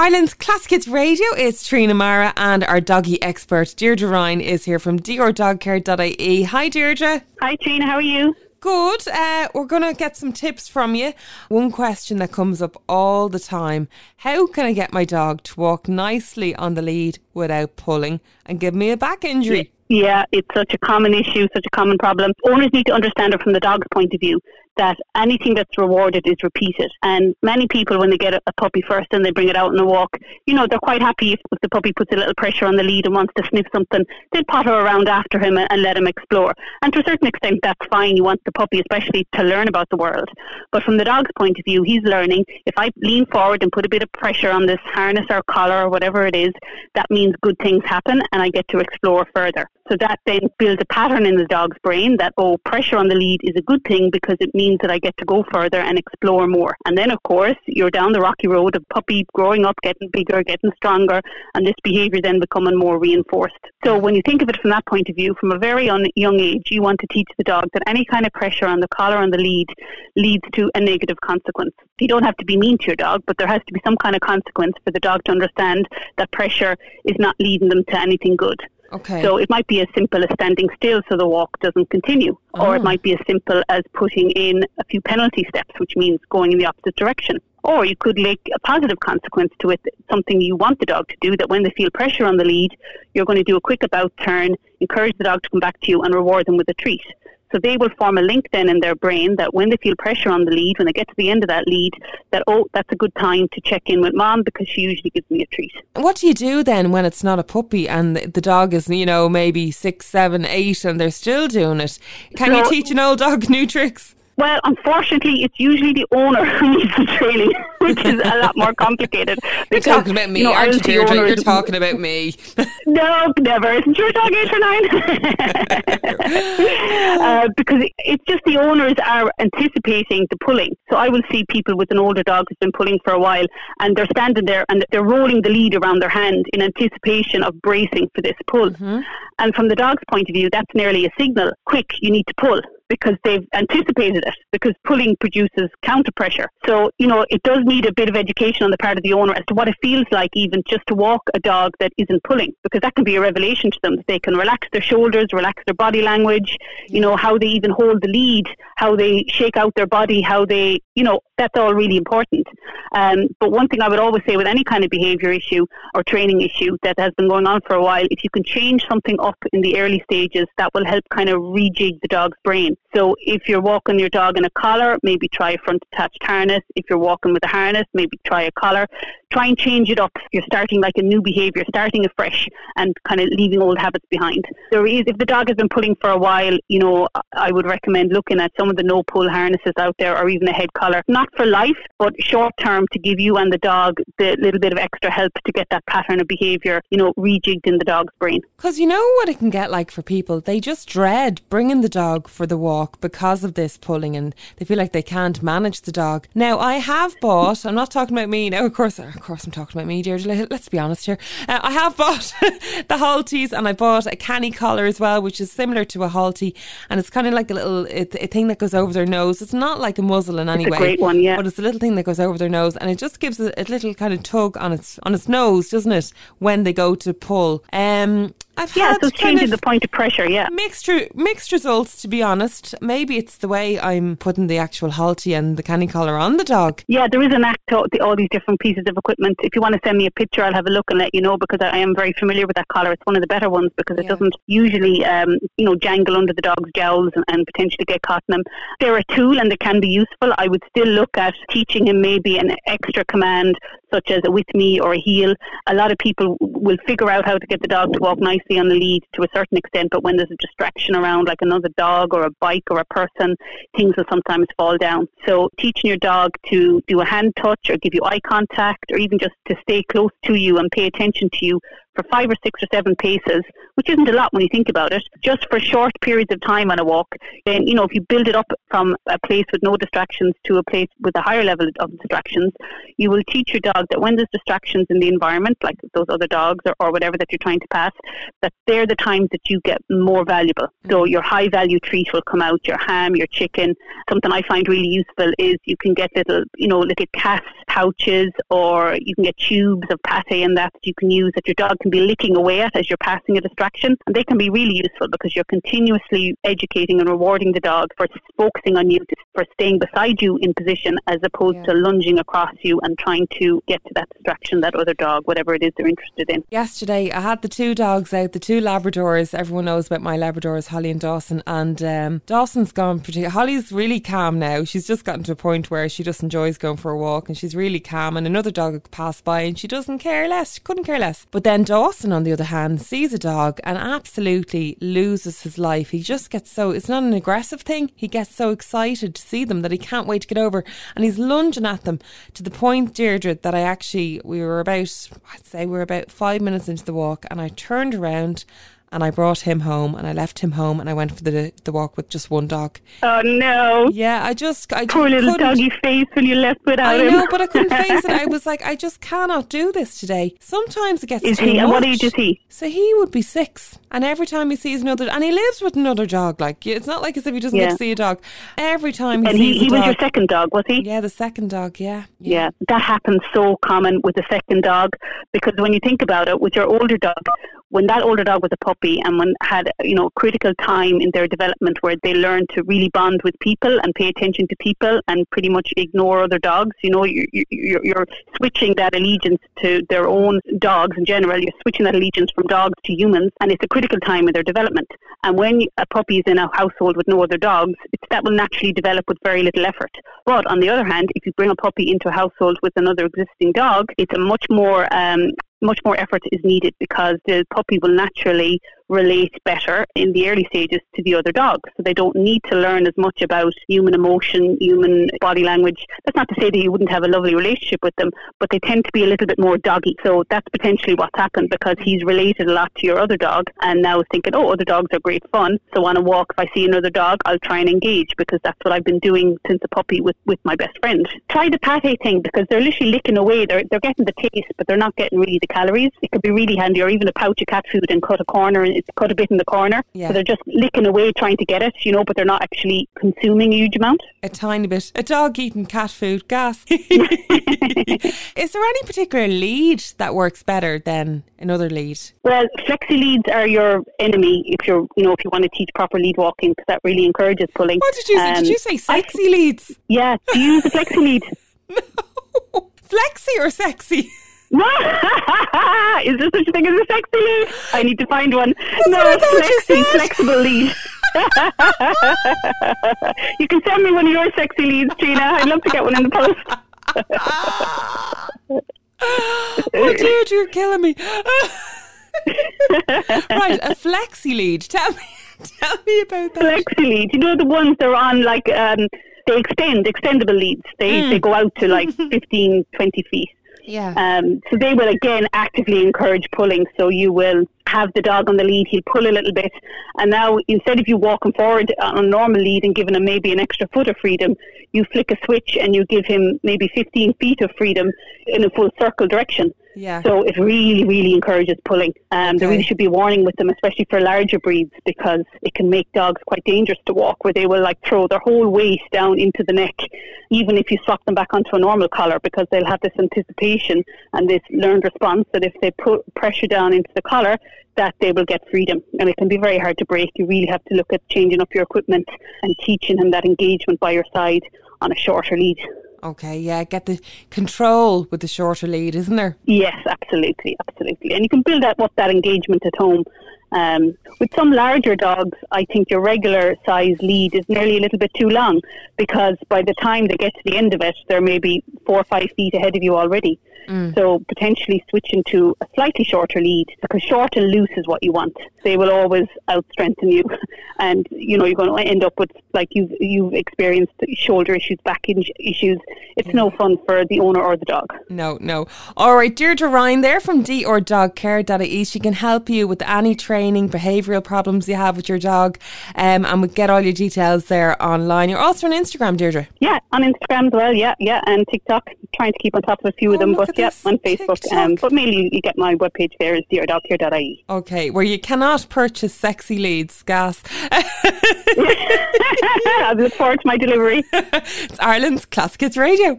Ireland's Classic Hits Radio is Trina Mara and our doggy expert Deirdre Ryan is here from drdogcare.ie. Hi Deirdre. Hi Trina, how are you? Good. Uh, we're going to get some tips from you. One question that comes up all the time How can I get my dog to walk nicely on the lead without pulling and give me a back injury? Yeah, it's such a common issue, such a common problem. Owners need to understand it from the dog's point of view that anything that's rewarded is repeated. And many people, when they get a, puppy first and they bring it out on a walk, you know, they're quite happy if, if, the puppy puts a little pressure on the lead and wants to sniff something. They'll potter around after him and, and let him explore. And to a certain extent, that's fine. You want the puppy, especially to learn about the world. But from the dog's point of view, he's learning. If I lean forward and put a bit of pressure on this harness or collar or whatever it is, that means good things happen and I get to explore further. So that then builds a pattern in the dog's brain that, oh, pressure on the lead is a good thing because it means that I get to go further and explore more. And then, of course, you're down the rocky road of puppy growing up, getting bigger, getting stronger, and this behaviour then becoming more reinforced. So when you think of it from that point of view, from a very young age, you want to teach the dog that any kind of pressure on the collar on the lead leads to a negative consequence. You don't have to be mean to your dog, but there has to be some kind of consequence for the dog to understand that pressure is not leading them to anything good. Okay. So it might be as simple as standing still so the walk doesn't continue, oh. or it ah. might be as simple as putting in a few penalty steps, which means going in the opposite direction. Or you could make a positive consequence to it, something you want the dog to do, that when they feel pressure on the lead, you're going to do a quick about turn, encourage the dog to come back to you, and reward them with a treat. So they will form a link then in their brain that when they feel pressure on the lead, when they get to the end of that lead, that, oh, that's a good time to check in with mom because she usually gives me a treat. What do you do then when it's not a puppy and the dog is, you know, maybe six, seven, eight and they're still doing it? Can so, you teach an old dog new tricks? Well, unfortunately, it's usually the owner who needs the training, which is a lot more complicated. Because, You're talking about me, you know, aren't you, You're talking about me. no, never. Isn't your dog eight or nine? uh, because it's just the owners are anticipating the pulling. So I will see people with an older dog who's been pulling for a while, and they're standing there and they're rolling the lead around their hand in anticipation of bracing for this pull. Mm-hmm. And from the dog's point of view, that's nearly a signal. Quick, you need to pull because they've anticipated it because pulling produces counter pressure. So, you know, it does need a bit of education on the part of the owner as to what it feels like even just to walk a dog that isn't pulling because that can be a revelation to them. that They can relax their shoulders, relax their body language, you know, how they even hold the lead, how they shake out their body, how they, you know, that's all really important. Um, but one thing I would always say with any kind of behaviour issue or training issue that has been going on for a while, if you can change something up in the early stages, that will help kind of rejig the dog's brain. So if you're walking your dog in a collar, maybe try a front attached harness. If you're walking with a harness, maybe try a collar. Try and change it up. You're starting like a new behaviour, starting afresh and kind of leaving old habits behind. There is, if the dog has been pulling for a while, you know, I would recommend looking at some of the no pull harnesses out there or even a head collar. Not for life, but short term to give you and the dog the little bit of extra help to get that pattern of behaviour, you know, rejigged in the dog's brain. Because you know what it can get like for people? They just dread bringing the dog for the walk because of this pulling and they feel like they can't manage the dog. Now, I have bought, I'm not talking about me now, of course, of course I'm talking about me, dear. Let's be honest here. Uh, I have bought the Haltis and I bought a canny collar as well, which is similar to a Halti and it's kind of like a little a, a thing that goes over their nose. It's not like a muzzle in any it's way. great one, yeah. But it's a little thing that goes over their nose and it just gives a, a little kind of tug on its on its nose, doesn't it, when they go to pull. Um, I've yeah, so it's changing the point of pressure. Yeah, mixed mixed results. To be honest, maybe it's the way I'm putting the actual Halti and the canny collar on the dog. Yeah, there is an act to all these different pieces of equipment. If you want to send me a picture, I'll have a look and let you know because I am very familiar with that collar. It's one of the better ones because it yeah. doesn't usually, um, you know, jangle under the dog's jowls and, and potentially get caught in them. They're a tool and they can be useful. I would still look at teaching him maybe an extra command such as a with me or a heel. A lot of people will figure out how to get the dog to walk nicely on the lead to a certain extent, but when there's a distraction around, like another dog or a bike or a person, things will sometimes fall down. So teaching your dog to do a hand touch or give you eye contact or even just to stay close to you and pay attention to you for five or six or seven paces, which isn't a lot when you think about it, just for short periods of time on a walk, then, you know, if you build it up from a place with no distractions to a place with a higher level of distractions, you will teach your dog that when there's distractions in the environment, like those other dogs or, or whatever that you're trying to pass, that they're the times that you get more valuable. Mm. So your high value treat will come out, your ham, your chicken. Something I find really useful is you can get little, you know, little cat pouches or you can get tubes of pate and that you can use that your dog can be licking away at as you're passing a distraction. And they can be really useful because you're continuously educating and rewarding the dog for focusing on you, for staying beside you in position as opposed yeah. to lunging across you and trying to get to that distraction, that other dog, whatever it is they're interested in. Yesterday, I had the two dogs out, the two Labradors. Everyone knows about my Labradors, Holly and Dawson. And um, Dawson's gone pretty. Holly's really calm now. She's just gotten to a point where she just enjoys going for a walk and she's really calm. And another dog passed by and she doesn't care less. She couldn't care less. But then Dawson, on the other hand, sees a dog and absolutely loses his life. He just gets so, it's not an aggressive thing. He gets so excited to see them that he can't wait to get over. And he's lunging at them to the point, Deirdre, that I actually, we were about, I'd say we were about five minutes into the walk and I turned around and I brought him home and I left him home and I went for the the walk with just one dog. Oh no! Yeah, I just I poor just little doggy face when you left without I him. I know, but I couldn't face it. I was like, I just cannot do this today. Sometimes it gets is too he? much. And what age is he? So he would be six, and every time he sees another, and he lives with another dog. Like it's not like as if he doesn't yeah. get to see a dog. Every time he and sees he, he was dog, your second dog, was he? Yeah, the second dog. Yeah, yeah, yeah. That happens so common with the second dog because when you think about it, with your older dog, when that older dog was a puppy and when had you know critical time in their development where they learn to really bond with people and pay attention to people and pretty much ignore other dogs you know you're, you're, you're switching that allegiance to their own dogs in general. You're switching that allegiance from dogs to humans and it's a critical time in their development. And when a puppy is in a household with no other dogs it's that will naturally develop with very little effort. But on the other hand if you bring a puppy into a household with another existing dog it's a much more um, much more effort is needed because the puppy will naturally relate better in the early stages to the other dogs. So they don't need to learn as much about human emotion, human body language. That's not to say that you wouldn't have a lovely relationship with them, but they tend to be a little bit more doggy. So that's potentially what's happened because he's related a lot to your other dog and now is thinking, oh, other dogs are great fun. So on a walk, if I see another dog, I'll try and engage because that's what I've been doing since a puppy with, with my best friend. Try the pate thing because they're literally licking away. They're, they're getting the taste, but they're not getting really the calories. It could be really handy or even a pouch of cat food and cut a corner cut a bit in the corner. Yeah. So they're just licking away trying to get it, you know, but they're not actually consuming a huge amount. A tiny bit. A dog eating cat food, gas. Is there any particular lead that works better than another lead? Well, flexi leads are your enemy if you're, you know, if you want to teach proper lead walking because that really encourages pulling. What did you say? Um, did you say sexy I, leads? Yeah, do you use a flexi lead? no. Flexi or sexy? Is there such a thing as a sexy lead? I need to find one. That's no, flexi, flexible lead. you can send me one of your sexy leads, Gina. I'd love to get one in the post. oh, dude, you're killing me. right, a flexi lead. Tell me, tell me about that. Flexi lead. You know the ones that are on like um, they extend, extendable leads. They mm. they go out to like 15, 20 feet. Yeah. Um, so they will again actively encourage pulling. So you will have the dog on the lead, he'll pull a little bit, and now instead of you walking forward on a normal lead and giving him maybe an extra foot of freedom, you flick a switch and you give him maybe 15 feet of freedom in a full circle direction. Yeah. So it really, really encourages pulling. Um, okay. There really should be a warning with them, especially for larger breeds, because it can make dogs quite dangerous to walk, where they will like throw their whole weight down into the neck, even if you swap them back onto a normal collar, because they'll have this anticipation and this learned response that if they put pressure down into the collar, that they will get freedom. And it can be very hard to break. You really have to look at changing up your equipment and teaching him that engagement by your side on a shorter lead. Okay, yeah, get the control with the shorter lead, isn't there? Yes, absolutely, absolutely. And you can build up, that engagement at home Um, with some larger dogs, I think your regular size lead is nearly a little bit too long because by the time they get to the end of it, they're maybe four or five feet ahead of you already. Mm. So potentially switching to a slightly shorter lead because short and loose is what you want. They will always out strengthen you, and you know you're going to end up with like you've you've experienced shoulder issues, back issues. It's no fun for the owner or the dog. No, no. All right, Deirdre Ryan there from drdogcare.ie. She can help you with any training, behavioural problems you have with your dog, um, and we get all your details there online. You're also on Instagram, Deirdre. Yeah, on Instagram as well. Yeah, yeah, and TikTok. Trying to keep on top of a few oh, of them, but yeah, on Facebook. Um, but mainly you get my webpage there is drdogcare.ie. Okay, where you cannot purchase sexy leads, gas. I look forward to my delivery. it's Ireland's Classic Hits Radio.